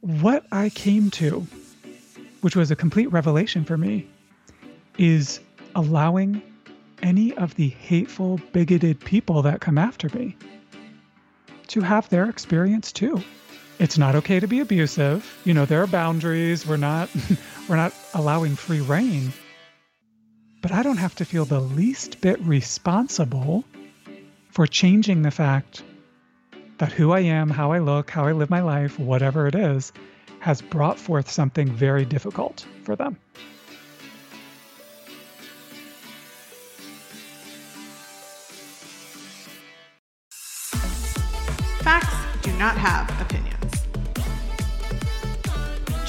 what I came to, which was a complete revelation for me, is allowing any of the hateful, bigoted people that come after me to have their experience too. It's not okay to be abusive. You know, there are boundaries. We're not we're not allowing free reign. But I don't have to feel the least bit responsible for changing the fact that who I am, how I look, how I live my life, whatever it is, has brought forth something very difficult for them. Facts do not have opinions.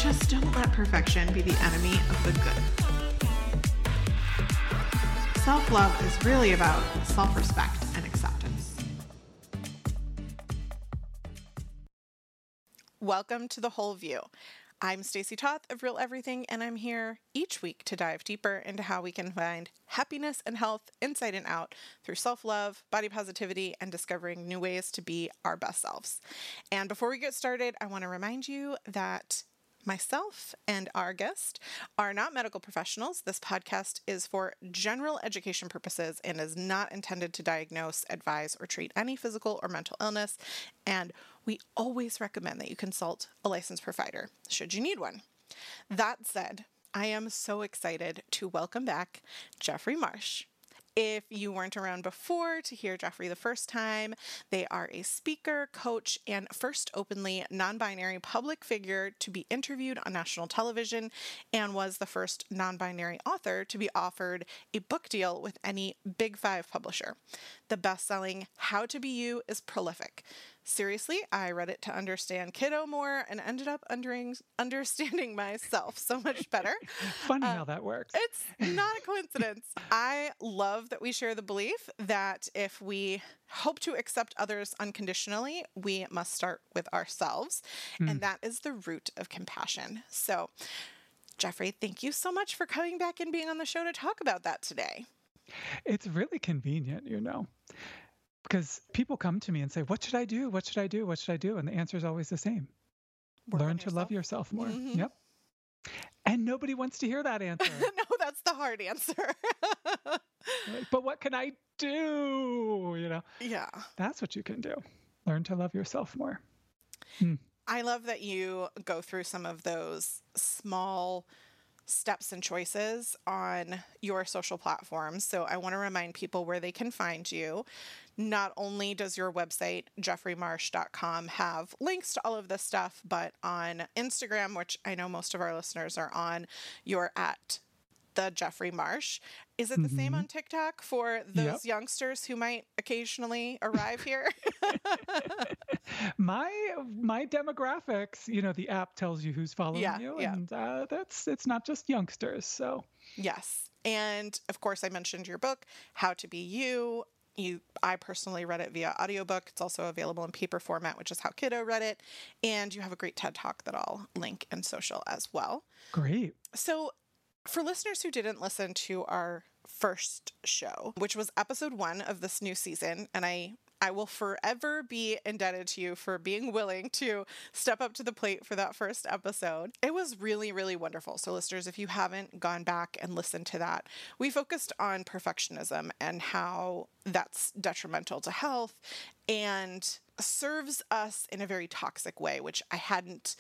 Just don't let perfection be the enemy of the good. Self love is really about self respect Welcome to The Whole View. I'm Stacy Toth of Real Everything, and I'm here each week to dive deeper into how we can find happiness and health inside and out through self love, body positivity, and discovering new ways to be our best selves. And before we get started, I want to remind you that myself and our guest are not medical professionals. This podcast is for general education purposes and is not intended to diagnose, advise, or treat any physical or mental illness. And we always recommend that you consult a licensed provider should you need one. That said, I am so excited to welcome back Jeffrey Marsh. If you weren't around before to hear Jeffrey the first time, they are a speaker, coach, and first openly non binary public figure to be interviewed on national television and was the first non binary author to be offered a book deal with any Big Five publisher. The best selling How to Be You is prolific. Seriously, I read it to understand kiddo more and ended up undering, understanding myself so much better. Funny uh, how that works. It's not a coincidence. I love that we share the belief that if we hope to accept others unconditionally, we must start with ourselves. Mm. And that is the root of compassion. So, Jeffrey, thank you so much for coming back and being on the show to talk about that today. It's really convenient, you know because people come to me and say, "What should I do? What should I do? What should I do?" And the answer is always the same: Work learn to yourself. love yourself more. Mm-hmm. Yep. And nobody wants to hear that answer. no, that's the hard answer. but what can I do? You know. Yeah. That's what you can do. Learn to love yourself more. Hmm. I love that you go through some of those small steps and choices on your social platforms. So I want to remind people where they can find you. Not only does your website, jeffreymarsh.com, have links to all of this stuff, but on Instagram, which I know most of our listeners are on, you're at the Jeffrey Marsh. Is it the mm-hmm. same on TikTok for those yep. youngsters who might occasionally arrive here? my my demographics, you know, the app tells you who's following yeah, you, yeah. and uh, that's it's not just youngsters. So yes, and of course, I mentioned your book, How to Be You. You, I personally read it via audiobook. It's also available in paper format, which is how Kiddo read it. And you have a great TED Talk that I'll link in social as well. Great. So for listeners who didn't listen to our first show, which was episode one of this new season, and I I will forever be indebted to you for being willing to step up to the plate for that first episode. It was really, really wonderful. So, listeners, if you haven't gone back and listened to that, we focused on perfectionism and how that's detrimental to health and serves us in a very toxic way, which I hadn't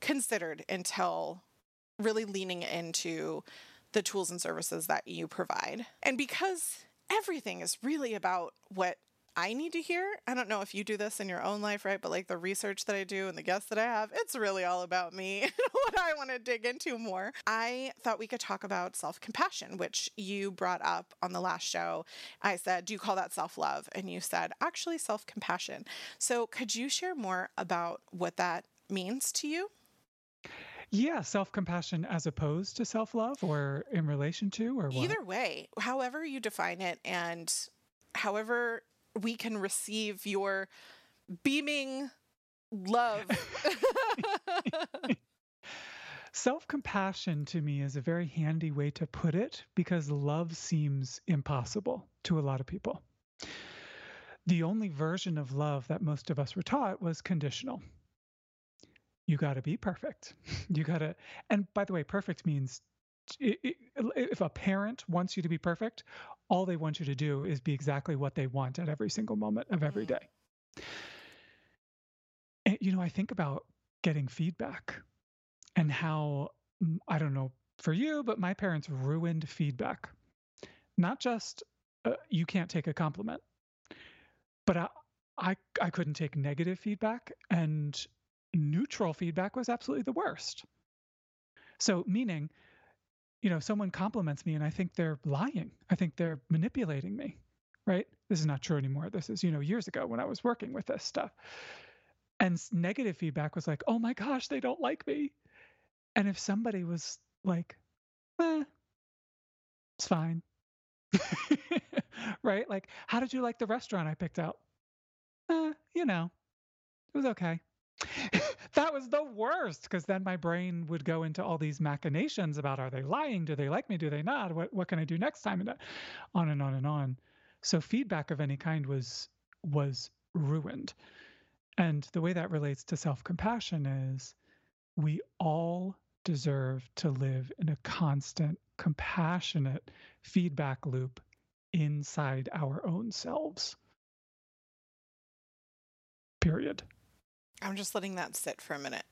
considered until really leaning into the tools and services that you provide. And because everything is really about what I need to hear. I don't know if you do this in your own life, right? But like the research that I do and the guests that I have, it's really all about me, and what I want to dig into more. I thought we could talk about self compassion, which you brought up on the last show. I said, Do you call that self love? And you said, Actually, self compassion. So could you share more about what that means to you? Yeah, self-compassion as opposed to self-love or in relation to or what? Either way, however you define it and however we can receive your beaming love. Self compassion to me is a very handy way to put it because love seems impossible to a lot of people. The only version of love that most of us were taught was conditional. You got to be perfect. You got to, and by the way, perfect means if a parent wants you to be perfect, all they want you to do is be exactly what they want at every single moment of every mm. And, you know, I think about getting feedback and how, I don't know for you, but my parents ruined feedback. Not just uh, you can't take a compliment, but I, I, I couldn't take negative feedback, and neutral feedback was absolutely the worst. So, meaning, you know, someone compliments me and I think they're lying. I think they're manipulating me, right? This is not true anymore. This is, you know, years ago when I was working with this stuff. And negative feedback was like, oh my gosh, they don't like me. And if somebody was like, eh, it's fine. right? Like, how did you like the restaurant I picked out? Eh, you know, it was okay. that was the worst because then my brain would go into all these machinations about are they lying? Do they like me? Do they not? What what can I do next time? And uh, on and on and on. So feedback of any kind was was ruined. And the way that relates to self-compassion is we all deserve to live in a constant, compassionate feedback loop inside our own selves. Period. I'm just letting that sit for a minute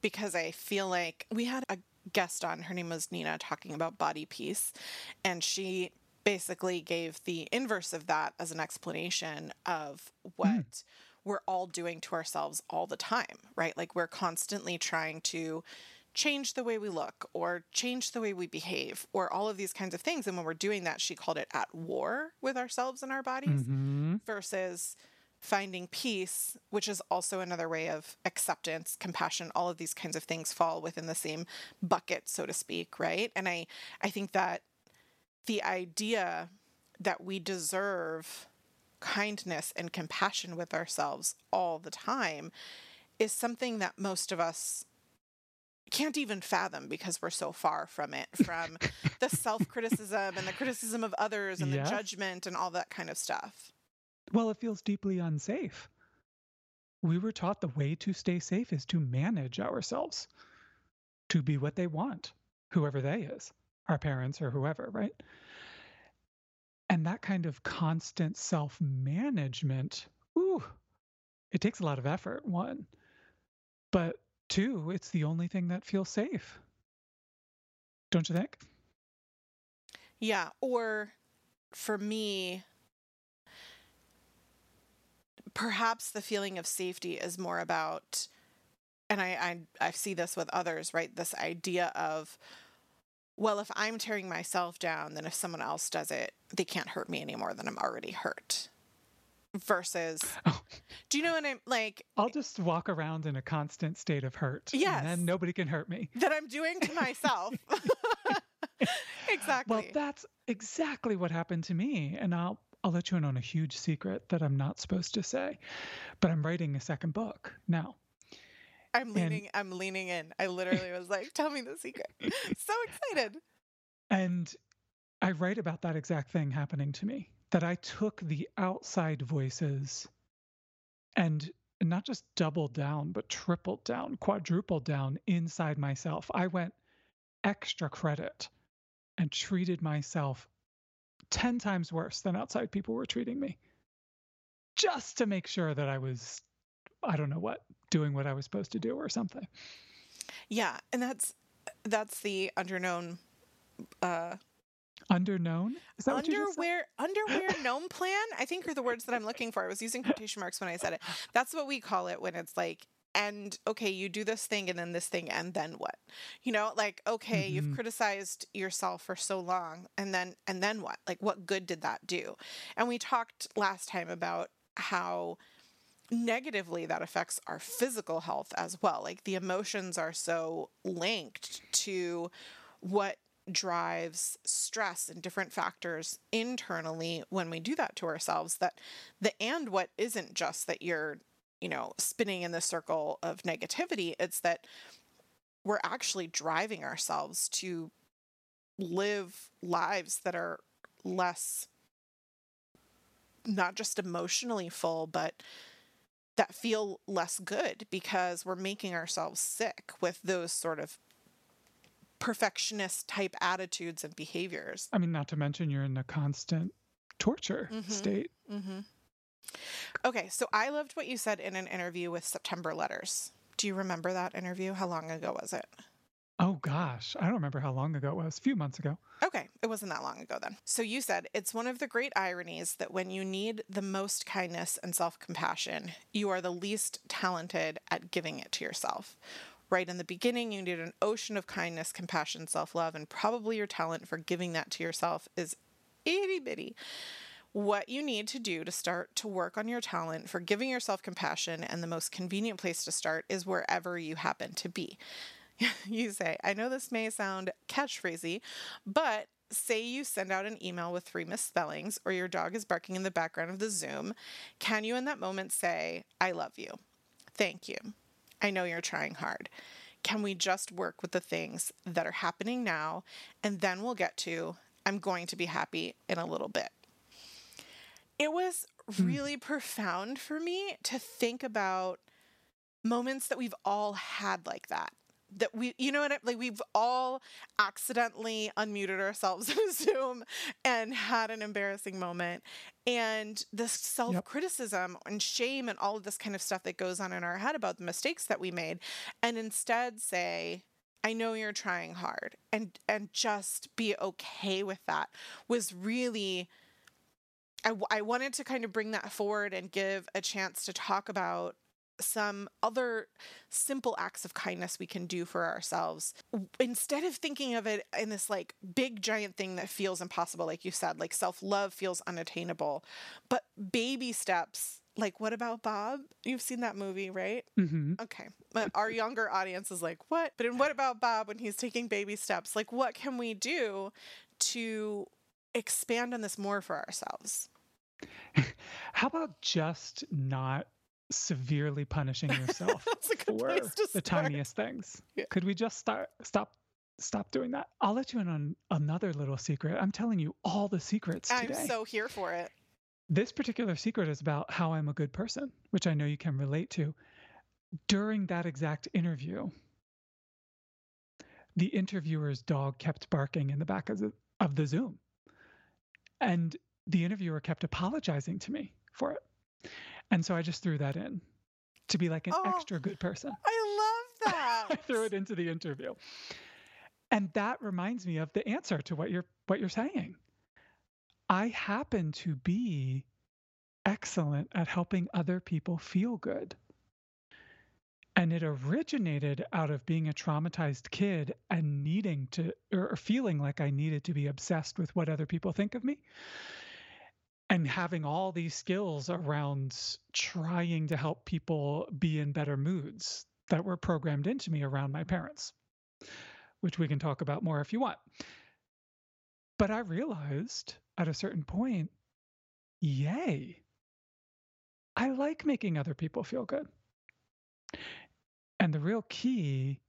because I feel like we had a guest on, her name was Nina, talking about body peace, and she basically gave the inverse of that as an explanation of what mm. we're all doing to ourselves all the time, right? Like we're constantly trying to change the way we look or change the way we behave or all of these kinds of things. And when we're doing that, she called it at war with ourselves and our bodies mm-hmm. versus finding peace, which is also another way of acceptance, compassion, all of these kinds of things fall within the same bucket, so to speak, right? And I, I think that the idea that we deserve kindness and compassion with ourselves all the time is something that most of us can't even fathom because we're so far from it from the self-criticism and the criticism of others and yes. the judgment and all that kind of stuff well, it feels deeply unsafe. We were taught the way to stay safe is to manage ourselves, to be what they want, whoever they is, our parents or whoever, right? And that kind of constant self management, ooh, it takes a lot of effort, one. But two, it's the only thing that feels safe. Don't you think? Yeah. Or for me, perhaps the feeling of safety is more about and I, I I see this with others, right? This idea of well, if I'm tearing myself down, then if someone else does it, they can't hurt me any more than I'm already hurt. Versus, oh. do you know what I'm like? I'll just walk around in a constant state of hurt. Yes. And nobody can hurt me. That I'm doing to myself. exactly. Well, that's exactly what happened to me. And I'll I'll let you in on a huge secret that I'm not supposed to say, but I'm writing a second book now. I'm leaning. And, I'm leaning in. I literally was like, "Tell me the secret." so excited. And I write about that exact thing happening to me. That I took the outside voices and not just doubled down, but tripled down, quadrupled down inside myself. I went extra credit and treated myself 10 times worse than outside people were treating me just to make sure that I was, I don't know what, doing what I was supposed to do or something. Yeah. And that's, that's the underknown, uh, underknown is that underwear underwear gnome plan i think are the words that i'm looking for i was using quotation marks when i said it that's what we call it when it's like and okay, you do this thing and then this thing and then what? You know, like okay, mm-hmm. you've criticized yourself for so long and then and then what? Like what good did that do? And we talked last time about how negatively that affects our physical health as well. Like the emotions are so linked to what drives stress and different factors internally when we do that to ourselves that the and what isn't just that you're you know, spinning in the circle of negativity. It's that we're actually driving ourselves to live lives that are less not just emotionally full but that feel less good because we're making ourselves sick with those sort of perfectionist type attitudes and behaviors. I mean, not to mention you're in a constant torture Mhm. state. Mm-hmm. Okay, so I loved what you said in an interview with September Letters. Do you remember that interview? How long ago was it? Oh gosh, I don't remember how long ago it was. A few months ago. Okay, it wasn't that long ago then. So you said it's one of the great ironies that when you need the most kindness and self compassion, you are the least talented at giving it to yourself. Right in the beginning, you need an ocean of kindness, compassion, self love, and probably your talent for giving that to yourself is itty bitty. What you need to do to start to work on your talent for giving yourself compassion, and the most convenient place to start is wherever you happen to be. you say, I know this may sound catchphrasy, but say you send out an email with three misspellings or your dog is barking in the background of the Zoom, can you in that moment say, I love you? Thank you. I know you're trying hard. Can we just work with the things that are happening now and then we'll get to, I'm going to be happy in a little bit? It was hmm. really profound for me to think about moments that we've all had like that that we you know what I, like we've all accidentally unmuted ourselves in zoom and had an embarrassing moment. And the self-criticism and shame and all of this kind of stuff that goes on in our head about the mistakes that we made and instead say I know you're trying hard and and just be okay with that was really I, w- I wanted to kind of bring that forward and give a chance to talk about some other simple acts of kindness we can do for ourselves. Instead of thinking of it in this like big giant thing that feels impossible like you said like self-love feels unattainable. But baby steps like what about bob? You've seen that movie right? Hmm okay. But our younger audience is like what? But in what about bob when he's taking baby steps? Like what can we do to expand on this more for ourselves How about just not severely punishing yourself that's a good for place to the tiniest things? Yeah. Could we just start stop stop doing that? I'll let you in on another little secret. I'm telling you all the secrets i'm today. so here for it This particular secret is about how I'm a good person, which I know you can relate to. During that exact interview, the interviewer's dog kept barking in the back of the, of the Zoom. And the interviewer kept apologizing to me for it. And so I just threw that in to be like an Oh. extra good person. i love that I threw it into the interview. And that reminds me of the answer to what you're what you're saying. I happen to be excellent at helping other people feel good. And it originated out of being a traumatized kid and needing to or feeling like I needed to be obsessed with what other people think of me. And having all these skills around trying to help people be in better moods that were programmed into me around my parents, which we can talk about more if you want. But I realized at a certain point, yay, I like making other people feel good. And the real key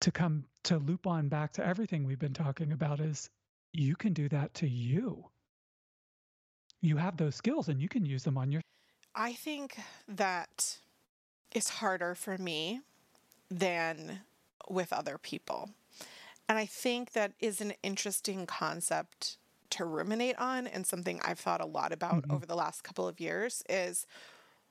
to come to loop on back to everything we've been talking about is you can do that to you. You have those skills and you can use them on your I think that is harder for me than with other people. And I think that is an interesting concept to ruminate on and something I've thought a lot about Mhm. over the last couple of years is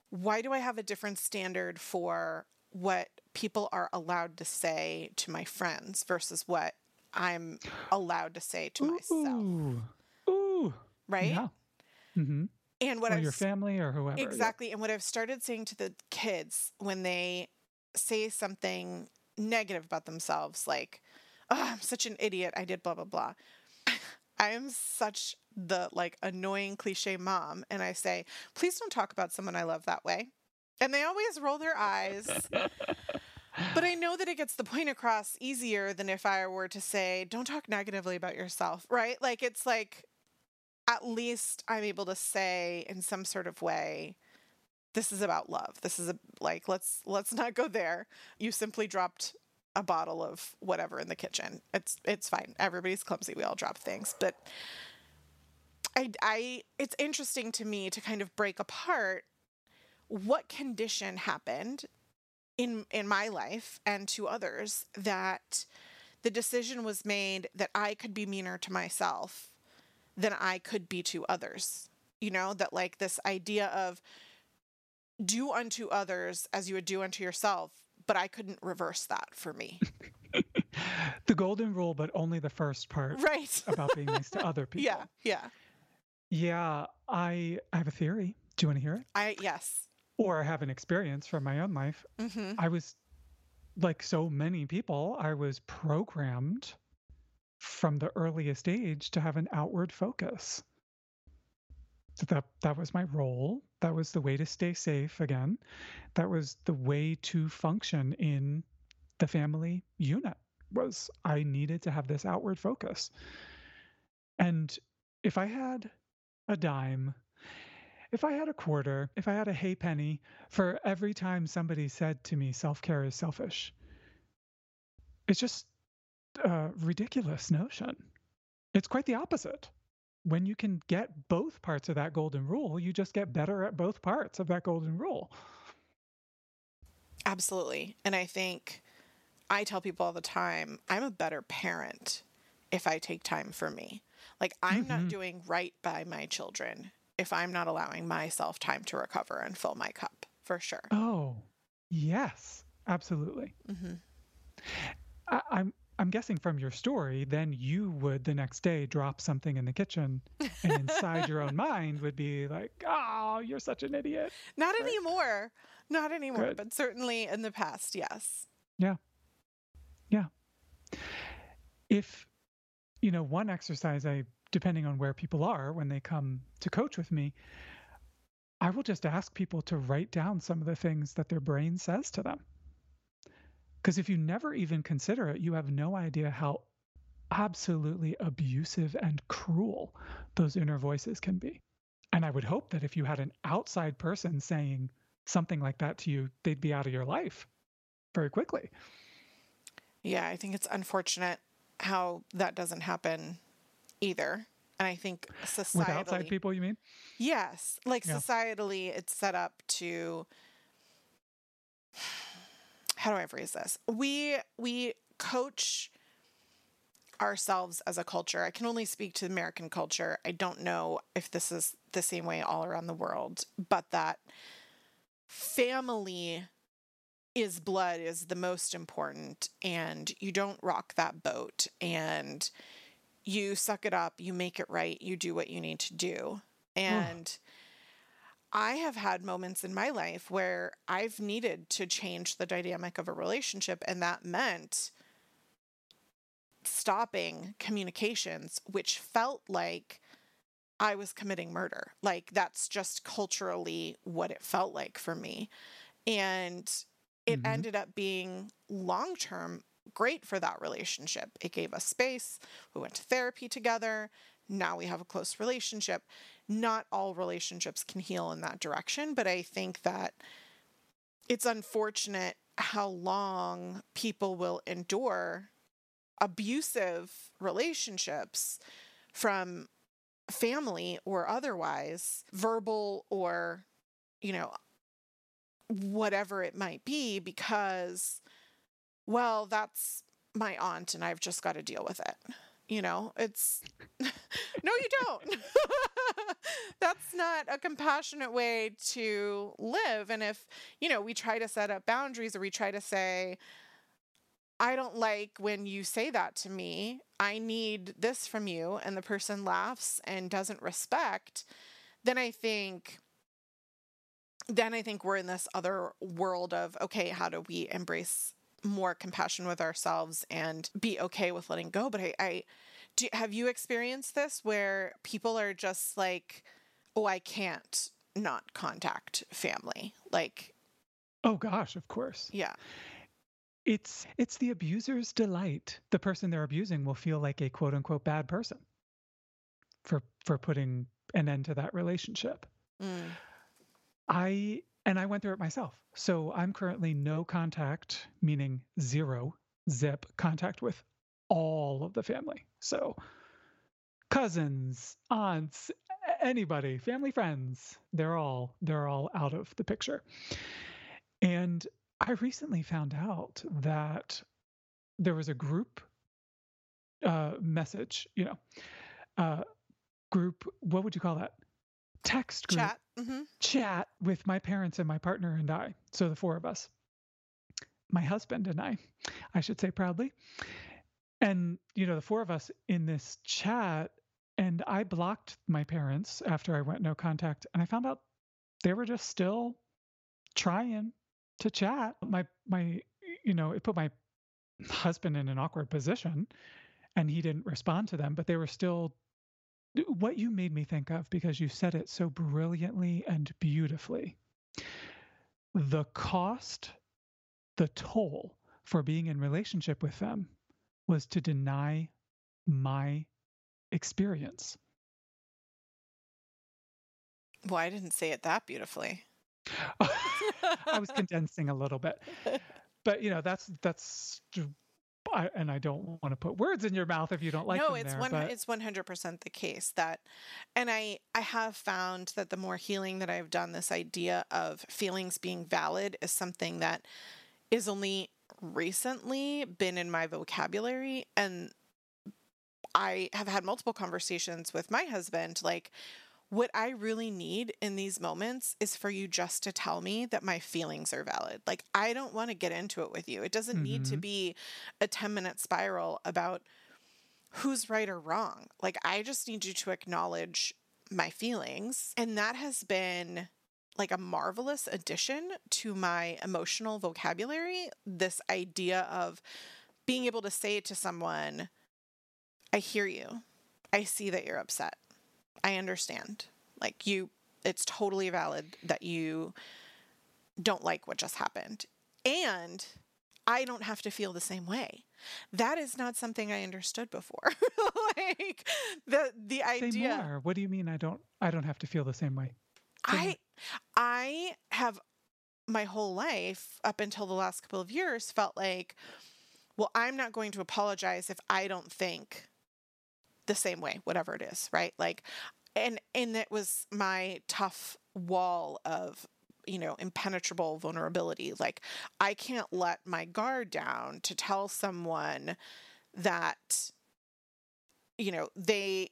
why do I have a different standard for what people are allowed to say to my friends versus what I'm allowed to say to myself, Ooh. Ooh. right? Yeah. Hmm And what Or I've your family or whoever. Exactly. And what I've started saying to the kids when they say something negative about themselves, like, oh, I'm such an idiot, I did blah, blah, blah. I am such the like annoying cliche mom. And I say, please don't talk about someone I love that way. And they always roll their eyes. But I know that it gets the point across easier than if I were to say, don't talk negatively about yourself, right? Like, it's like, at least I'm able to say in some sort of way, this is about love. This is a, like, let's, let's not go there. You simply dropped a bottle of whatever in the kitchen. It's, it's fine. Everybody's clumsy. We all drop things. But I, I, it's interesting to me to kind of break apart what condition happened in in my life and to others that the decision was made that I could be meaner to myself than I could be to others. You know, that like this idea of do unto others as you would do unto yourself, but I couldn't reverse that for me. the golden rule, but only the first part. Right. about being nice to other people. Yeah. Yeah. Yeah. I, I have a theory. Do you want to hear it? I, yes. Or I have an experience from my own life. Mm-hmm. I was, like so many people, I was programmed from the earliest age to have an outward focus. So that that was my role. That was the way to stay safe again. That was the way to function in the family unit was I needed to have this outward focus. And if I had a dime, if I had a quarter, if I had a hay penny for every time somebody said to me self-care is selfish, it's just a ridiculous notion. It's quite the opposite when you can get both parts of that golden rule, you just get better at both parts of that golden rule. Absolutely. And I think I tell people all the time I'm a better parent if I take time for me. Like, I'm mm-hmm. not doing right by my children if I'm not allowing myself time to recover and fill my cup, for sure. Oh, yes, absolutely. Mm-hmm. I, I'm I'm guessing from your story, then you would the next day drop something in the kitchen and inside your own mind would be like, oh, you're such an idiot. Not right? anymore. Not anymore, Good. but certainly in the past, yes. Yeah. Yeah. If, you know, one exercise I, depending on where people are when they come to coach with me, I will just ask people to write down some of the things that their brain says to them. Because if you never even consider it, you have no idea how absolutely abusive and cruel those inner voices can be. And I would hope that if you had an outside person saying something like that to you, they'd be out of your life very quickly. Yeah, I think it's unfortunate how that doesn't happen either. And I think societally. With outside people, you mean? Yes. Like yeah. societally, it's set up to how do I phrase this? We we coach ourselves as a culture. I can only speak to American culture. I don't know if this is the same way all around the world, but that family is blood is the most important and you don't rock that boat and you suck it up, you make it right, you do what you need to do. And I have had moments in my life where I've needed to change the dynamic of a relationship, and that meant stopping communications, which felt like I was committing murder. Like that's just culturally what it felt like for me. And it mm-hmm. ended up being long term great for that relationship. It gave us space. We went to therapy together. Now we have a close relationship not all relationships can heal in that direction, but I think that it's unfortunate how long people will endure abusive relationships from family or otherwise, verbal or, you know, whatever it might be, because, well, that's my aunt and I've just got to deal with it. You know, it's no, you don't. That's not a compassionate way to live. And if, you know, we try to set up boundaries or we try to say, I don't like when you say that to me. I need this from you. And the person laughs and doesn't respect, then I think then I think we're in this other world of okay, how do we embrace more compassion with ourselves and be okay with letting go. But I, I do, have you experienced this where people are just like, oh, I can't not contact family? Like, oh gosh, of course. Yeah. It's it's the abuser's delight. The person they're abusing will feel like a quote unquote bad person for for putting an end to that relationship. Mm. I and I went through it myself. So I'm currently no contact, meaning zero zip contact with all of the family. So cousins, aunts, anybody, family, friends, they're all they're all out of the picture. And I recently found out that there was a group uh, message, you know, uh, group. What would you call that? Text group Chat. hmm chat with my parents and my partner and I. So the four of us, my husband and I, I should say proudly. And, you know, the four of us in this chat, and I blocked my parents after I went no contact. And I found out they were just still trying to chat. My, my, you know, it put my husband in an awkward position and he didn't respond to them, but they were still what you made me think of because you said it so brilliantly and beautifully. The cost, the toll for being in relationship with them was to deny my experience. Well, I didn't say it that beautifully. I was condensing a little bit. But you know, that's that's I, and I don't want to put words in your mouth if you don't like it. no, it's there, one. but It's one hundred percent the case that, and I I have found that the more healing that I've done, this idea of feelings being valid is something that is only recently been in my vocabulary, and I have had multiple conversations with my husband, like. What I really need in these moments is for you just to tell me that my feelings are valid. Like, I don't want to get into it with you. It doesn't need to Mhm. be a 10 minute spiral about who's right or wrong. Like, I just need you to acknowledge my feelings. And that has been like a marvelous addition to my emotional vocabulary. This idea of being able to say to someone, I hear you. I see that you're upset. I understand. Like, you, it's totally valid that you don't like what just happened. And I don't have to feel the same way. That is not something I understood before. like the the idea. say more. What do you mean I don't I don't have to feel the same way? Say more. I I have my whole life up until the last couple of years felt like well I'm not going to apologize if I don't think the same way whatever it is right? Like and and it was my tough wall of you know impenetrable vulnerability. Like I can't let my guard down to tell someone that you know they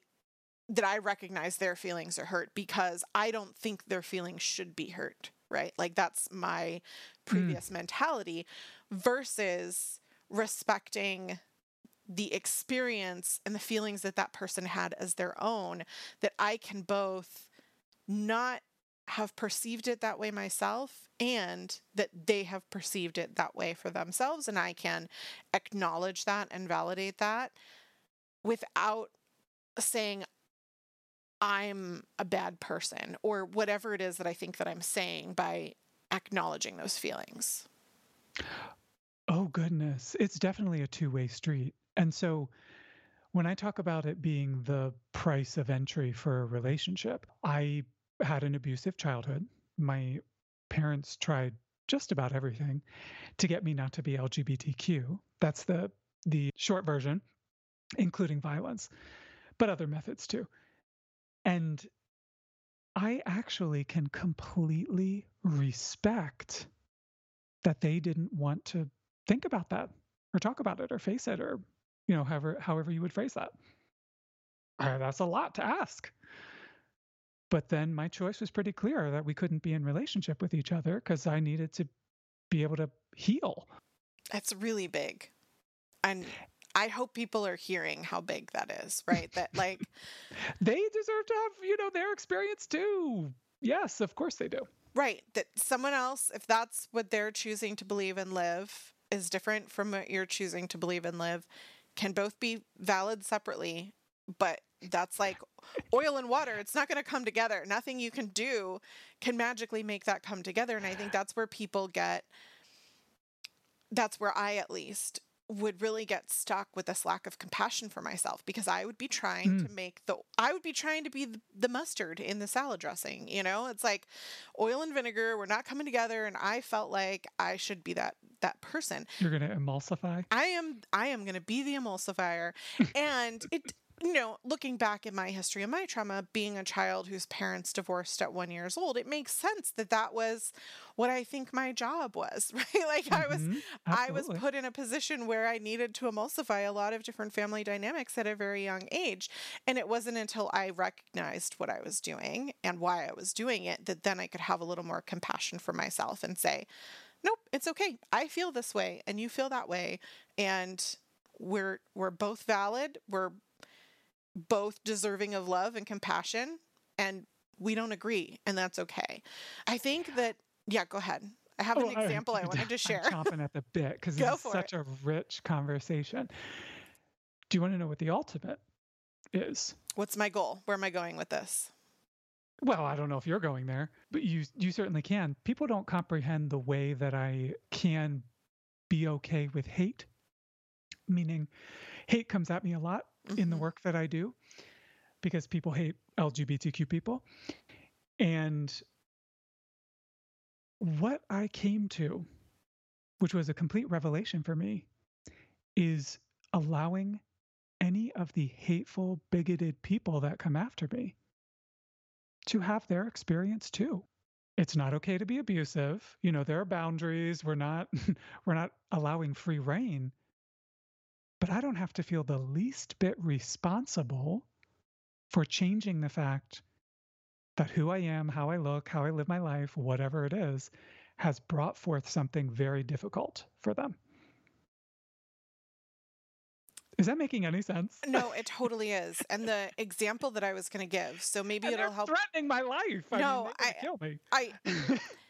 that I recognize their feelings are hurt because I don't think their feelings should be hurt, right? Like that's my mm. previous mentality versus respecting the experience and the feelings that that person had as their own that I can both not have perceived it that way myself and that they have perceived it that way for themselves and I can acknowledge that and validate that without saying I'm a bad person or whatever it is that I think that I'm saying by acknowledging those feelings. Oh goodness, it's definitely a two-way street. And so when I talk about it being the price of entry for a relationship, I had an abusive childhood. My parents tried just about everything to get me not to be LGBTQ. That's the the short version, including violence, but other methods too. And I actually can completely respect that they didn't want to think about that or talk about it or face it or you know however however you would phrase that. Uh, that's a lot to ask. But then my choice was pretty clear that we couldn't be in relationship with each other because i needed to be able to heal. That's really big. And I hope people are hearing how big that is, right? That like they deserve to have you know their experience too. Yes of course they do. Right, that someone else if that's what they're choosing to believe and live is different from what you're choosing to believe and live can both be valid separately, but that's like oil and water. It's not going to come together. Nothing you can do can magically make that come together. And I think that's where people get, that's where I at least would really get stuck with this lack of compassion for myself because I would be trying to mm. make the, I would be trying to be the, the mustard in the salad dressing. You know, it's like oil and vinegar were not coming together. And I felt like I should be that, that person. you're going to emulsify I am I am going to be the emulsifier and it you know, looking back at my history and my trauma, being a child whose parents divorced at one years old, it makes sense that that was what I think my job was, right? Like I was, Mhm, I was put in a position where I needed to emulsify a lot of different family dynamics at a very young age, and it wasn't until I recognized what I was doing and why I was doing it that then I could have a little more compassion for myself and say, nope, it's okay. I feel this way, and you feel that way, and we're we're both valid. We're both deserving of love and compassion and we don't agree and that's okay i think that yeah go ahead i have an Oh, example i wanted to I'm share chomping at the bit because Go this is for such a rich conversation. Do you want to know what the ultimate is? what's my goal where am i going with this Well, I don't know if you're going there, but you you certainly can. People don't comprehend the way that I can be okay with hate. Meaning, hate comes at me a lot in the Mhm. work that I do because people hate LGBTQ people. And what I came to, which was a complete revelation for me, is allowing any of the hateful, bigoted people that come after me to have their experience too. It's not okay to be abusive. You know, there are boundaries. We're not we're not allowing free reign. But I don't have to feel the least bit responsible for changing the fact that who I am, how I look, how I live my life, whatever it is, has brought forth something very difficult for them. Is that making any sense? no it totally is and the example that i was going to give so maybe And it'll help threatening my life. I No, mean, I- kill me. i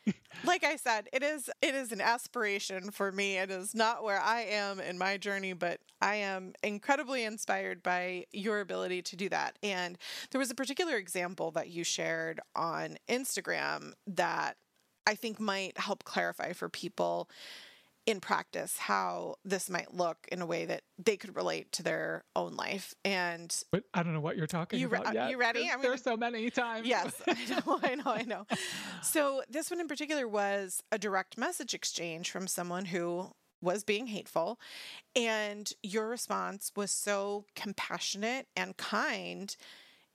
like I said, it is it is an aspiration for me. It is not where I am in my journey, but I am incredibly inspired by your ability to do that. And there was a particular example that you shared on Instagram that I think might help clarify for people in practice how this might look in a way that they could relate to their own life. And But I don't know what you're talking You re- about uh, yet. you ready? There's, I'm there's so many times. Yes, I know, I know, I know. So this one in particular was a direct message exchange from someone who was being hateful, and your response was so compassionate and kind.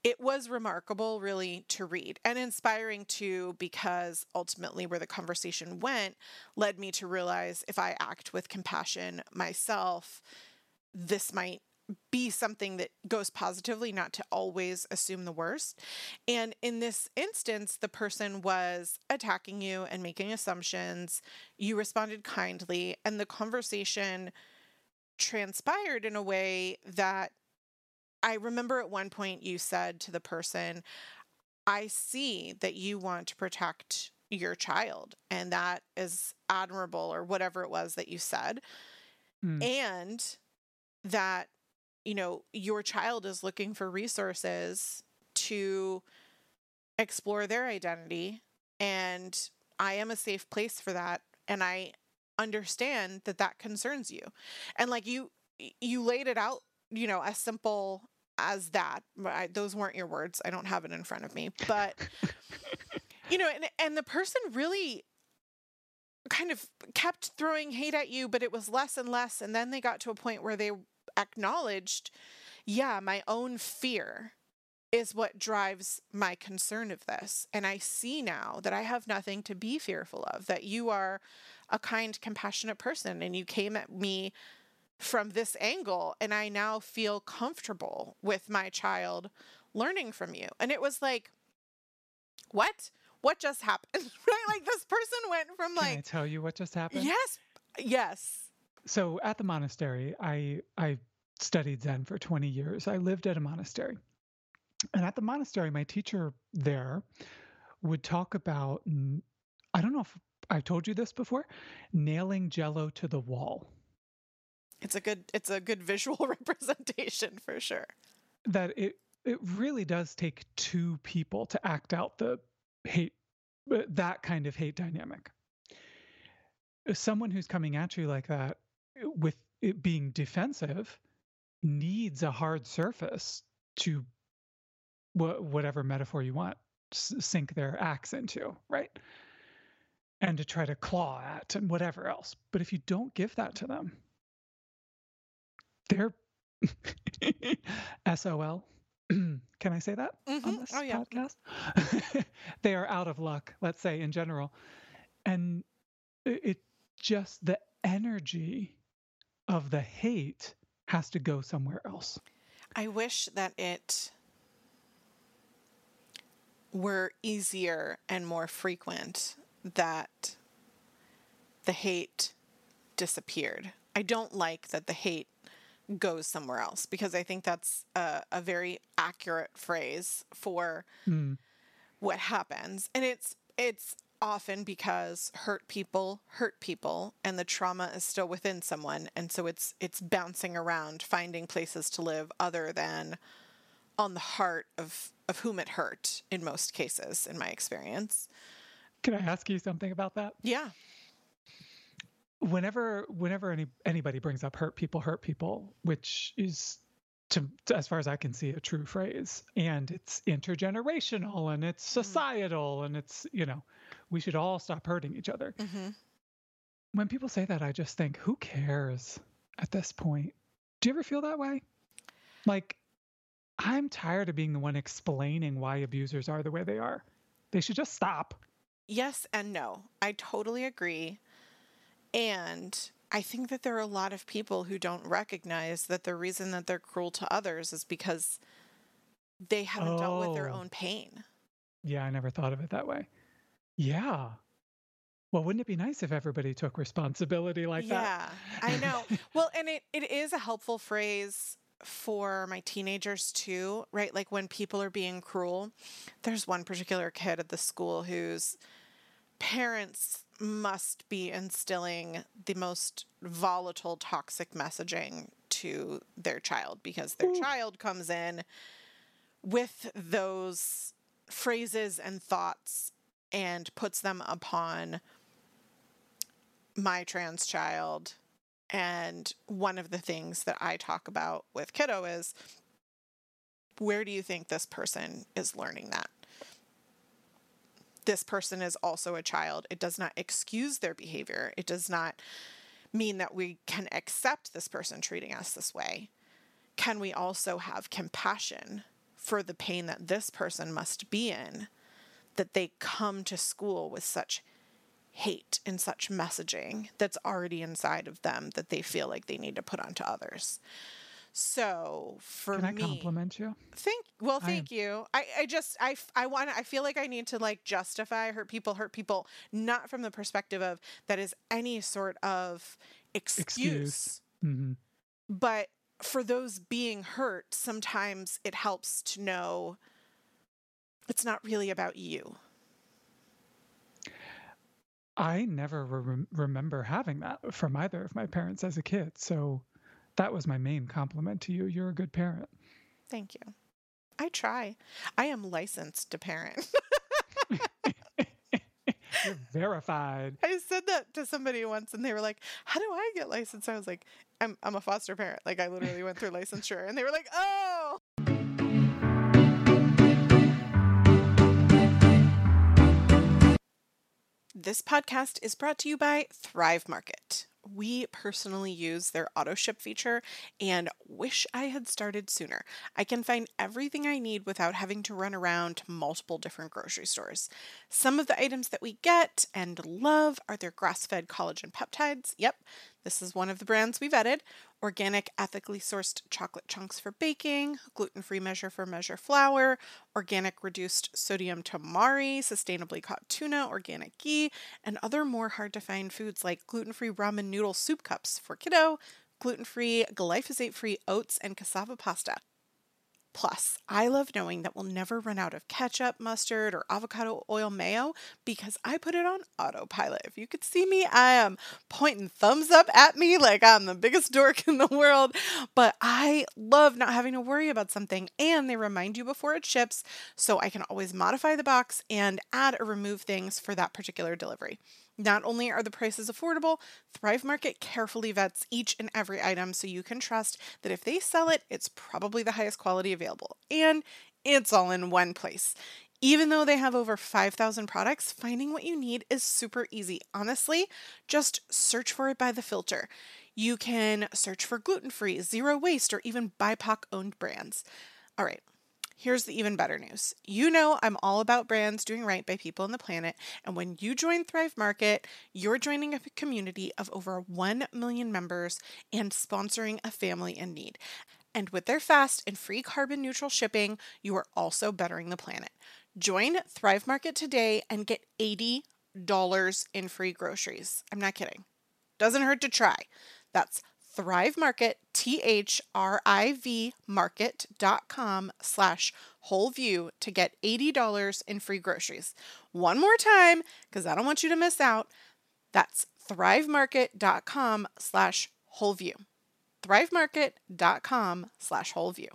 It was remarkable, really, to read and inspiring too, because ultimately, where the conversation went led me to realize if I act with compassion myself, this might be something that goes positively, not to always assume the worst. And in this instance, the person was attacking you and making assumptions. You responded kindly, and the conversation transpired in a way that I remember at one point you said to the person, I see that you want to protect your child, and that is admirable, or whatever it was that you said. Mm. And that, you know, your child is looking for resources to explore their identity. And I am a safe place for that. And I understand that that concerns you. And like you, you laid it out, you know, as simple as that. I, those weren't your words. I don't have it in front of me. But, you know, and, and the person really kind of kept throwing hate at you, but it was less and less. And then they got to a point where they acknowledged, yeah, my own fear is what drives my concern of this. And I see now that I have nothing to be fearful of, that you are a kind, compassionate person and you came at me from this angle. And I now feel comfortable with my child learning from you. And it was like, what? What just happened? right? Like this person went from like Can I tell you what just happened? yes, yes. So at the monastery, I I studied Zen for 20 years. I lived at a monastery. And at the monastery, my teacher there would talk about I don't know if I've told you this before, nailing jello to the wall. It's a good it's a good visual representation for sure. That it it really does take two people to act out the hate uh, that kind of hate dynamic. Someone who's coming at you like that uh, with it being defensive needs a hard surface to wha- whatever metaphor you want sink their axe into, right? And to try to claw at and whatever else. But if you don't give that to them, they're SOL. Can I say that on hmm this Oh, yeah. podcast? they are out of luck, let's say in general. And it, it just the energy of the hate has to go somewhere else. I wish that it were easier and more frequent that the hate disappeared. I don't like that the hate goes somewhere else because I think that's a, a very accurate phrase for Mm, what happens. And it's it's often because hurt people hurt people and the trauma is still within someone and so it's it's bouncing around finding places to live other than on the heart of of whom it hurt in most cases in my experience. Can I ask you something about that? Yeah. Whenever whenever any anybody brings up hurt people hurt people, which is to, to- as far as I can see a true phrase, and it's intergenerational and it's societal and it's, you know, we should all stop hurting each other. hmm When people say that, I just think, who cares at this point? Do you ever feel that way? Like, I'm tired of being the one explaining why abusers are the way they are. They should just stop. Yes and no. I totally agree. And I think that there are a lot of people who don't recognize that the reason that they're cruel to others is because they haven't dealt with their Oh. own pain. Yeah, I never thought of it that way. Yeah. Well, wouldn't it be nice if everybody took responsibility like yeah, that? Yeah, I know. Well, and it, it is a helpful phrase for my teenagers too, right? Like when people are being cruel. There's one particular kid at the school whose parents must be instilling the most volatile, toxic messaging to their child because their child comes in with those phrases and thoughts and puts them upon my trans child. And one of the things that I talk about with kiddo is where do you think this person is learning that? This person is also a child. It does not excuse their behavior. It does not mean that we can accept this person treating us this way. Can we also have compassion for the pain that this person must be in that they come to school with such hate and such messaging that's already inside of them that they feel like they need to put onto others. So for Can I me, compliment you? Thank well, I thank you. I, I just I I want I feel like I need to like justify hurt people hurt people not from the perspective of that is any sort of excuse, Excuse. hmm but for those being hurt sometimes it helps to know it's not really about you. I never rem- remember having that from either of my parents as a kid. So that was my main compliment to you. You're a good parent. Thank you. I try. I am licensed to parent. You're verified. I said that to somebody once and they were like, How do I get licensed? I was like, I'm, I'm a foster parent. Like, I literally went through licensure. And they were like, Oh. This podcast is brought to you by Thrive Market. We personally use their auto ship feature and wish I had started sooner. I can find everything I need without having to run around to multiple different grocery stores. Some of the items that we get and love are their grass fed collagen peptides. Yep, this is one of the brands we vetted. Organic, ethically sourced chocolate chunks for baking, gluten free measure for measure flour, organic reduced sodium tamari, sustainably caught tuna, organic ghee, and other more hard to find foods like gluten free ramen noodle soup cups for kiddo, gluten free, glyphosate free oats, and cassava pasta. Plus, I love knowing that we'll never run out of ketchup, mustard, or avocado oil mayo because I put it on autopilot. If you could see me, I am pointing thumbs up at me like I'm the biggest dork in the world. But I love not having to worry about something, and they remind you before it ships so I can always modify the box and add or remove things for that particular delivery. Not only are the prices affordable, Thrive Market carefully vets each and every item so you can trust that if they sell it, it's probably the highest quality available. And it's all in one place. Even though they have over 5,000 products, finding what you need is super easy. Honestly, just search for it by the filter. You can search for gluten free, zero waste, or even BIPOC owned brands. All right, Here's the even better news. You know, I'm all about brands doing right by people on the planet. And when you join Thrive Market, you're joining a community of over 1 million members and sponsoring a family in need. And with their fast and free carbon neutral shipping, you are also bettering the planet. Join Thrive Market today and get $80 in free groceries. I'm not kidding. Doesn't hurt to try. That's Thrive Market, T H R I V market.com slash whole view to get $80 in free groceries. One more time, because I don't want you to miss out. That's thrivemarket.com slash whole view. Thrivemarket.com slash whole view.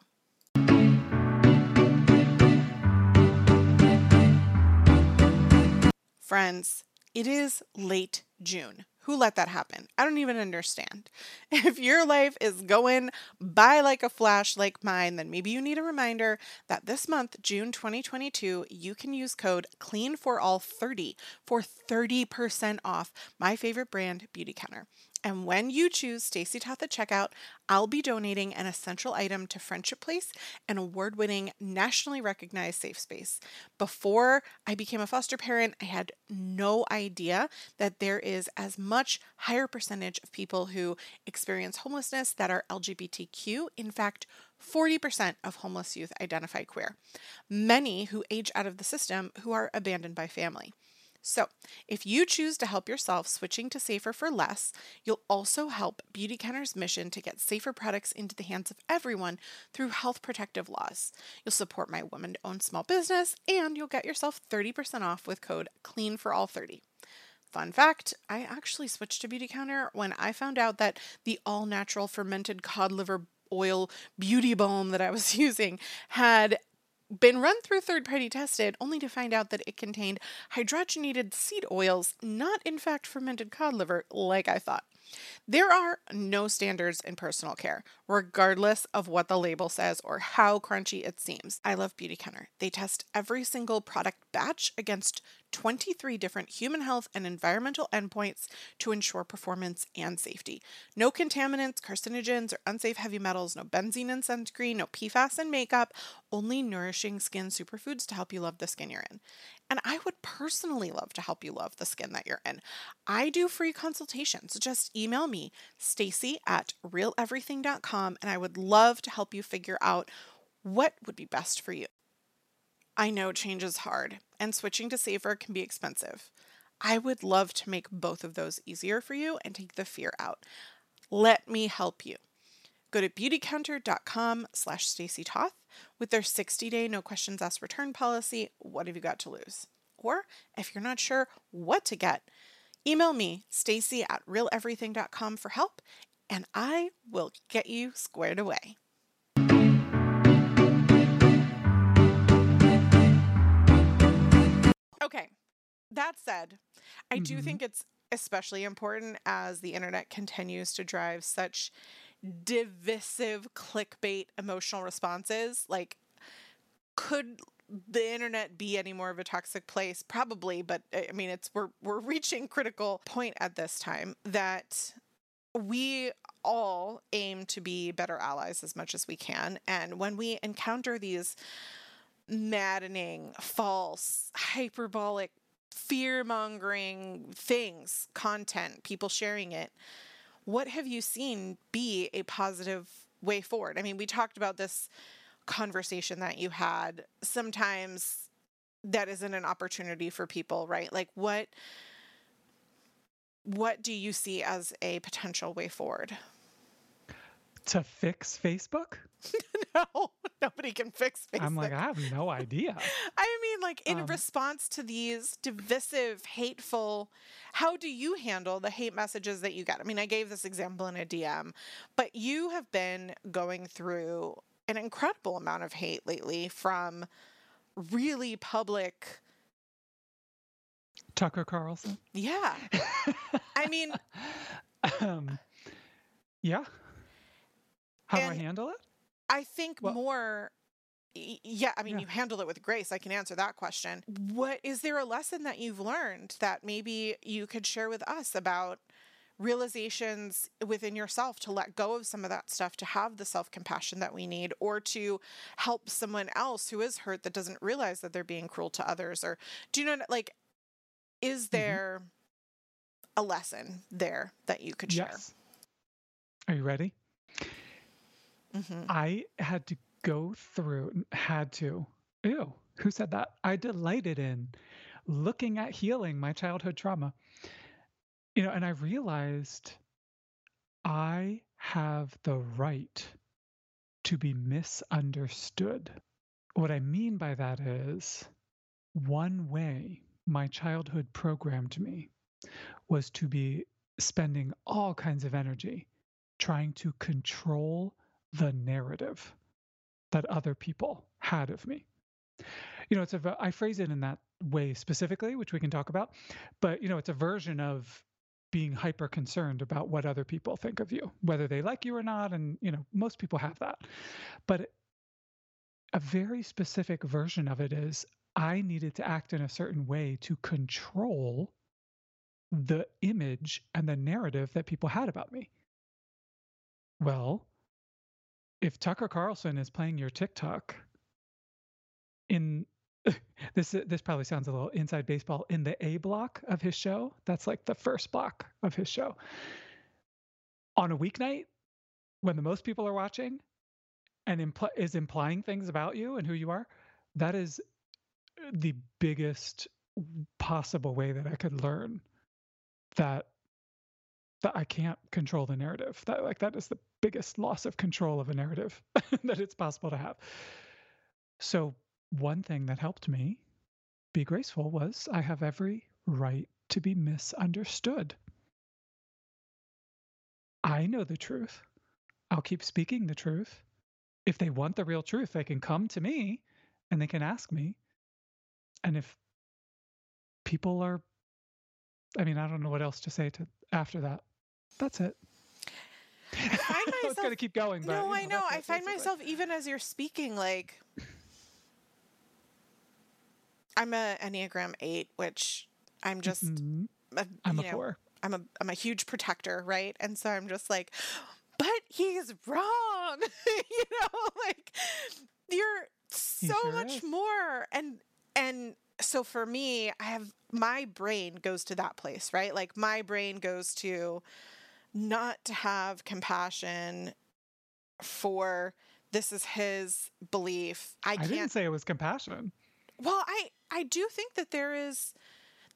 Friends, it is late June. Who let that happen? I don't even understand. If your life is going by like a flash like mine, then maybe you need a reminder that this month, June 2022, you can use code CLEAN for all 30 for 30% off my favorite brand, Beautycounter. And when you choose Stacy Toth at checkout, I'll be donating an essential item to Friendship Place, an award winning, nationally recognized safe space. Before I became a foster parent, I had no idea that there is as much higher percentage of people who experience homelessness that are LGBTQ. In fact, 40% of homeless youth identify queer. Many who age out of the system who are abandoned by family. So, if you choose to help yourself switching to safer for less, you'll also help Beautycounter's mission to get safer products into the hands of everyone through health protective laws. You'll support my woman owned small business and you'll get yourself 30% off with code CLEAN for all 30. Fun fact I actually switched to Beautycounter when I found out that the all natural fermented cod liver oil beauty balm that I was using had been run through third party tested only to find out that it contained hydrogenated seed oils, not in fact fermented cod liver like I thought. There are no standards in personal care, regardless of what the label says or how crunchy it seems. I love Beautycounter. They test every single product batch against 23 different human health and environmental endpoints to ensure performance and safety. No contaminants, carcinogens, or unsafe heavy metals, no benzene in sunscreen, no PFAS in makeup, only nourishing skin superfoods to help you love the skin you're in. And I would personally love to help you love the skin that you're in. I do free consultations. Just email me, stacy at realeverything.com, and I would love to help you figure out what would be best for you. I know change is hard, and switching to safer can be expensive. I would love to make both of those easier for you and take the fear out. Let me help you. Go to beautycounter.com slash Stacy Toth with their 60-day no questions asked return policy. What have you got to lose? Or if you're not sure what to get, email me, stacy at realeverything.com for help, and I will get you squared away. Okay, that said, I do Mhm. think it's especially important as the internet continues to drive such divisive clickbait emotional responses. Like, could the internet be any more of a toxic place? Probably, but I I mean, it's we're we're reaching critical point at this time that we all aim to be better allies as much as we can, and when we encounter these maddening, false, hyperbolic, fear mongering things, content, people sharing it. What have you seen be a positive way forward? I mean, we talked about this conversation that you had. Sometimes that isn't an opportunity for people, right? Like what what do you see as a potential way forward? To fix Facebook? no, nobody can fix Facebook. I'm like, I have no idea. I mean, like in Um, response to these divisive, hateful, how do you handle the hate messages that you get? I mean, I gave this example in a DM, but you have been going through an incredible amount of hate lately from really public. Tucker Carlson. Yeah. I mean, um, yeah. How do I handle it? I think Well- more. Yeah, I mean, Yeah. you handle it with grace. I can answer that question. What is there a lesson that you've learned that maybe you could share with us about realizations within yourself to let go of some of that stuff, to have the self compassion that we need, or to help someone else who is hurt that doesn't realize that they're being cruel to others? Or do you know, like, is Mm-hmm. there a lesson there that you could share? Yes. Are you ready? hmm I had to go through, had to, ew, who said that? I delighted in looking at healing my childhood trauma. You know, and I realized I have the right to be misunderstood. What I mean by that is one way my childhood programmed me was to be spending all kinds of energy trying to control the narrative that other people had of me. You know, it's a I phrase it in that way specifically, which we can talk about, but you know, it's a version of being hyper concerned about what other people think of you, whether they like you or not, and you know, most people have that. But a very specific version of it is I needed to act in a certain way to control the image and the narrative that people had about me. Well, if Tucker Carlson is playing your TikTok in this uh, this probably sounds a little inside baseball in the A block of his show, that's like the first block of his show. On a weeknight when the most people are watching and impl- is implying things about you and who you are, that is the biggest possible way that I could learn that that I can't control the narrative. That like that is the biggest loss of control of a narrative that it's possible to have. So one thing that helped me be graceful was I have every right to be misunderstood. I know the truth. I'll keep speaking the truth. If they want the real truth, they can come to me and they can ask me. And if people are I mean, I don't know what else to say to after that. That's it. find I was going to keep going, but no, you I know. I find myself even as you're speaking, like I'm a Enneagram Eight, which I'm just, Mhm. a, I'm a know, four. I'm a I'm a huge protector, right? And so I'm just like, but he's wrong, you know, like you're so sure much is. more, and and so for me, I have my brain goes to that place, right? Like my brain goes to not to have compassion for this is his belief. I I, can't didn't say it was compassion. well, I I do think that there is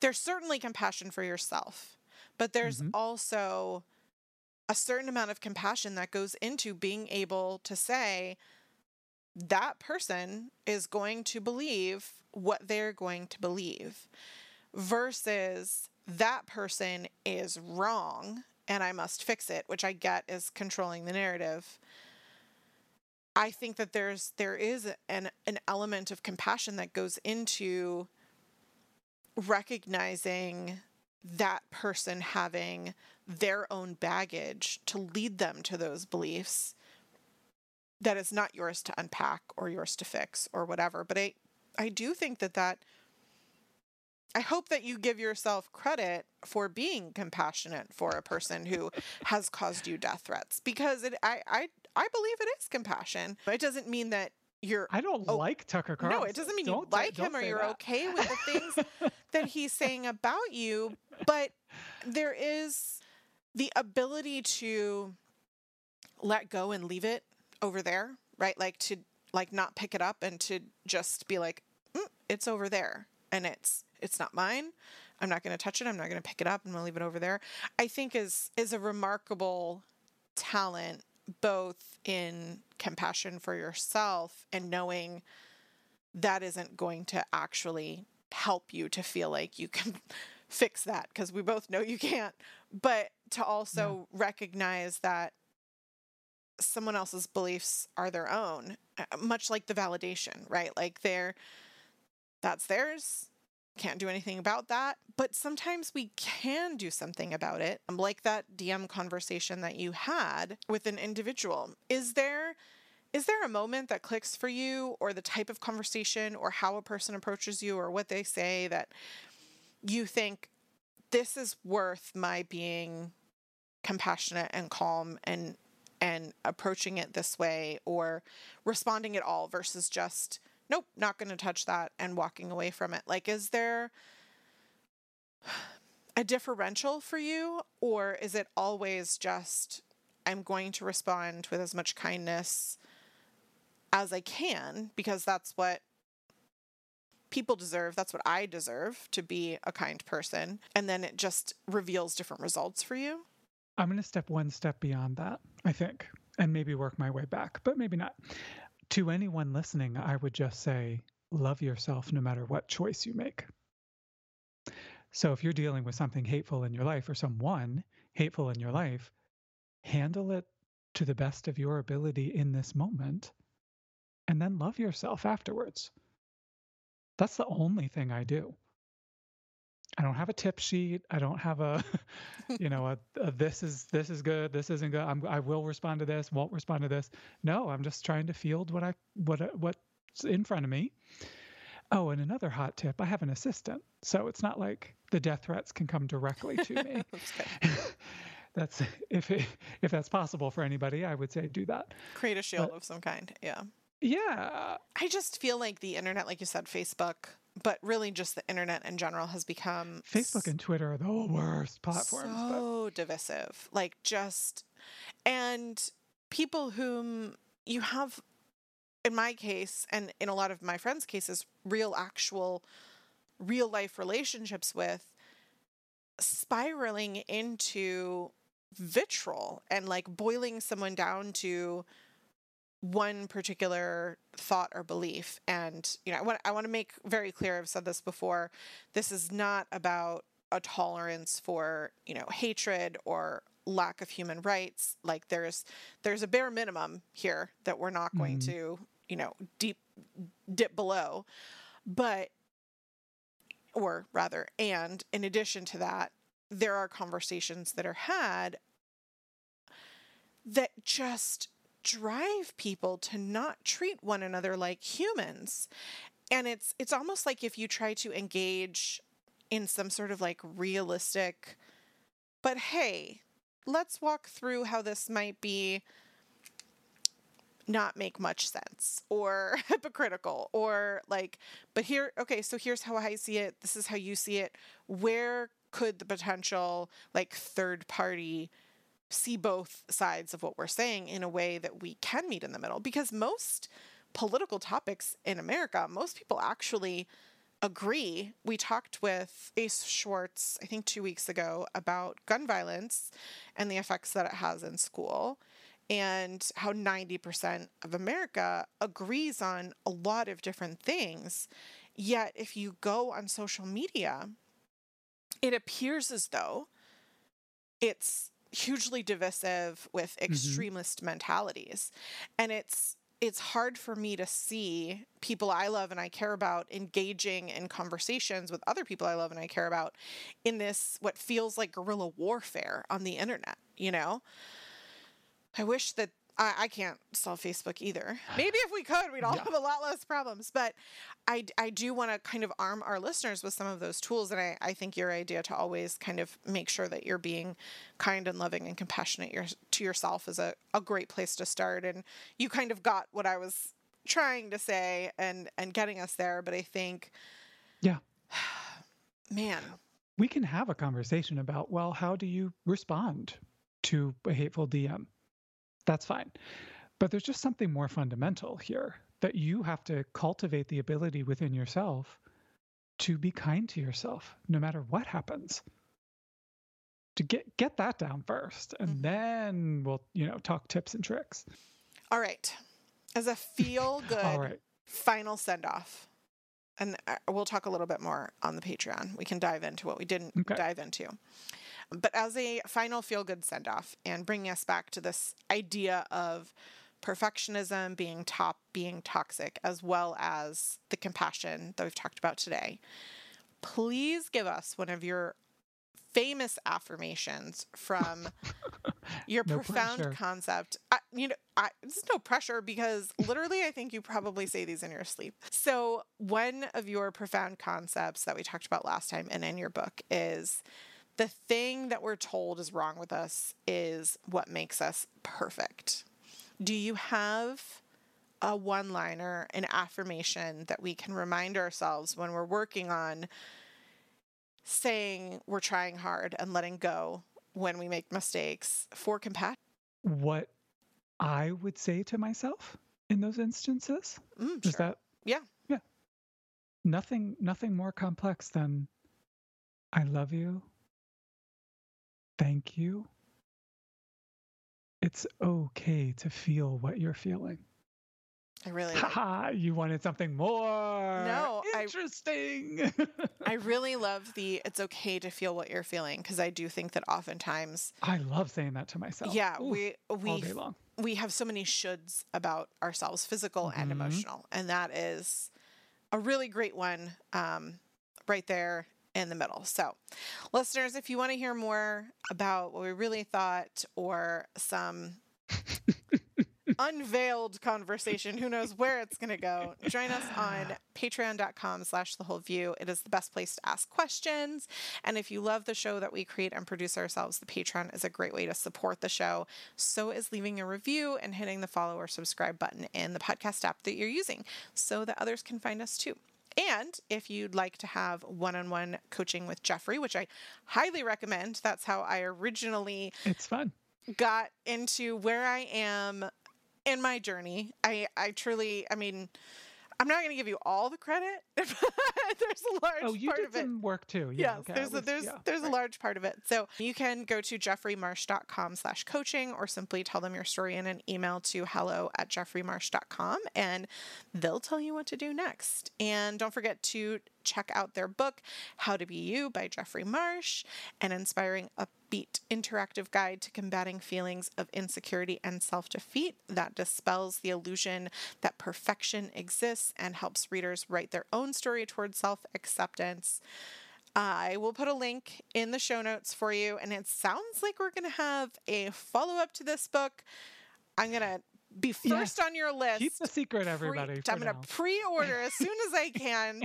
there's certainly compassion for yourself, but there's Mhm. also a certain amount of compassion that goes into being able to say that person is going to believe what they're going to believe versus that person is wrong and I must fix it, which I get is controlling the narrative. I think that there's there is an an element of compassion that goes into recognizing that person having their own baggage to lead them to those beliefs that is not yours to unpack or yours to fix or whatever. But i i do think that that i hope that you give yourself credit for being compassionate for a person who has caused you death threats because it i i i believe it is compassion but it doesn't mean that you're I don't Oh, like Tucker Carlson. no, it doesn't mean you Don't- like him or you're that. okay with the things that he's saying about you, but there is the ability to let go and leave it over there, right? Like to like not pick it up and to just be like, mm, it's over there and it's it's not mine. I'm not going to touch it. I'm not going to pick it up. I'm going to leave it over there. I think is is a remarkable talent both in compassion for yourself and knowing that isn't going to actually help you to feel like you can fix that because we both know you can't but to also recognize that someone else's beliefs are their own uh, much like the validation right like they're that's theirs can't do anything about that but sometimes we can do something about it. Um, like that dm conversation that you had with an individual. Is there is there a moment that clicks for you or the type of conversation or how a person approaches you or what they say that you think this is worth my being compassionate and calm and and approaching it this way or responding at all versus just nope not going to touch that and walking away from it like is there a differential for you or is it always just i'm going to respond with as much kindness as i can because that's what people deserve that's what i deserve to be a kind person and then it just reveals different results for you I'm going to step one step beyond that, I think, and maybe work my way back, but maybe not. To anyone listening, I would just say love yourself no matter what choice you make. So if you're dealing with something hateful in your life or someone hateful in your life, handle it to the best of your ability in this moment and then love yourself afterwards. That's the only thing I do. I don't have a tip sheet. I don't have a, you know, a, a, this is this is good. This isn't good. I'm, I will respond to this. Won't respond to this. No, I'm just trying to field what I what what's in front of me. Oh, and another hot tip: I have an assistant, so it's not like the death threats can come directly to me. that's if it, if that's possible for anybody, I would say do that. Create a shield but, of some kind. Yeah. Yeah. I just feel like the internet, like you said, Facebook, but really just the internet in general has become Facebook and Twitter are the worst platforms. So but... divisive. Like just and people whom you have in my case and in a lot of my friends' cases, real actual real life relationships with spiraling into vitriol and like boiling someone down to one particular thought or belief. And, you know, I want, I want to make very clear, I've said this before, this is not about a tolerance for, you know, hatred or lack of human rights. Like there's there's a bare minimum here that we're not going mm. to, you know, deep dip below. But or rather, and in addition to that, there are conversations that are had that just drive people to not treat one another like humans. And it's it's almost like if you try to engage in some sort of like realistic but hey, let's walk through how this might be not make much sense or hypocritical or like but here okay so here's how i see it this is how you see it where could the potential like third party see both sides of what we're saying in a way that we can meet in the middle because most political topics in America, most people actually agree. We talked with Ace Schwartz, I think two weeks ago, about gun violence and the effects that it has in school, and how 90% of America agrees on a lot of different things. Yet, if you go on social media, it appears as though it's hugely divisive with mm-hmm. extremist mm-hmm. mentalities. And it's it's hard for me to see people I love and I care about engaging in conversations with other people I love and I care about in this what feels like guerrilla warfare on the internet, you know? I wish that I, I can't solve Facebook either. Maybe if we could, we'd all yeah. have a lot less problems. But I, I do want to kind of arm our listeners with some of those tools. And I, I think your idea to always kind of make sure that you're being kind and loving and compassionate your, to yourself is a, a great place to start. And you kind of got what I was trying to say and, and getting us there. But I think, yeah, man. We can have a conversation about, well, how do you respond to a hateful DM? That's fine. But there's just something more fundamental here that you have to cultivate the ability within yourself to be kind to yourself no matter what happens. To get get that down first and mm-hmm. then we'll, you know, talk tips and tricks. All right. As a feel good right. final send off. And uh, we'll talk a little bit more on the Patreon. We can dive into what we didn't okay. dive into. But as a final feel good send off and bringing us back to this idea of perfectionism being top, being toxic, as well as the compassion that we've talked about today, please give us one of your famous affirmations from your no profound pressure. concept. I, you know, I, there's no pressure because literally, I think you probably say these in your sleep. So, one of your profound concepts that we talked about last time and in your book is the thing that we're told is wrong with us is what makes us perfect. Do you have a one liner, an affirmation that we can remind ourselves when we're working on saying we're trying hard and letting go when we make mistakes for compassion? What I would say to myself in those instances Mm, is sure. that Yeah. yeah. Nothing nothing more complex than I love you. Thank you. It's okay to feel what you're feeling. I really like Haha, you wanted something more. No, interesting. I really love the it's okay to feel what you're feeling because I do think that oftentimes I love saying that to myself. yeah, Ooh, we all we day long. we have so many shoulds about ourselves, physical and Mhm. emotional, and that is a really great one um, right there in the middle. So, listeners, if you want to hear more about what we really thought or some unveiled conversation, who knows where it's going to go, join us on patreon.com slash the whole view. It is the best place to ask questions. And if you love the show that we create and produce ourselves, the Patreon is a great way to support the show. So is leaving a review and hitting the follow or subscribe button in the podcast app that you're using so that others can find us too. And if you'd like to have one on one coaching with Jeffrey, which I highly recommend, that's how I originally It's fun. got into where I am in my journey. I, I truly, I mean, I'm not going to give you all the credit. but there's a large Oh, you part did of it. some work too. Yeah. yes, okay, there's a, there's yeah, there's a large part of it. So you can go to jeffreymarsh.com slash coaching or simply tell them your story in an email to hello at jeffreymarsh.com and they'll tell you what to do next. And don't forget to check out their book, How to Be You by Jeffrey Marsh, an inspiring upbeat interactive guide to combating feelings of insecurity and self defeat that dispels the illusion that perfection exists and helps readers write their own story towards self acceptance. I will put a link in the show notes for you, and it sounds like we're going to have a follow up to this book. I'm going to be Yeah. first on your list. Keep the secret, pre- everybody. I'm going to pre-order as soon as I can,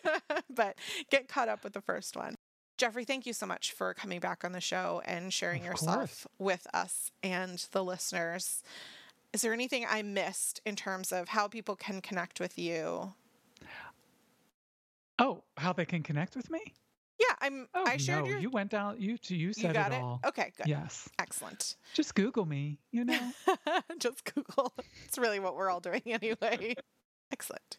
but get caught up with the first one. Jeffrey, thank you so much for coming back on the show and sharing Of yourself course. with us and the listeners. Is there anything I missed in terms of how people can connect with you? Oh, how they can connect with me? Yeah, I'm. Oh I shared no, your. you went down. You you you said got it it. all. Okay, good. Yes. Excellent. Just Google me. You know. Just Google. It's really what we're all doing anyway. Excellent.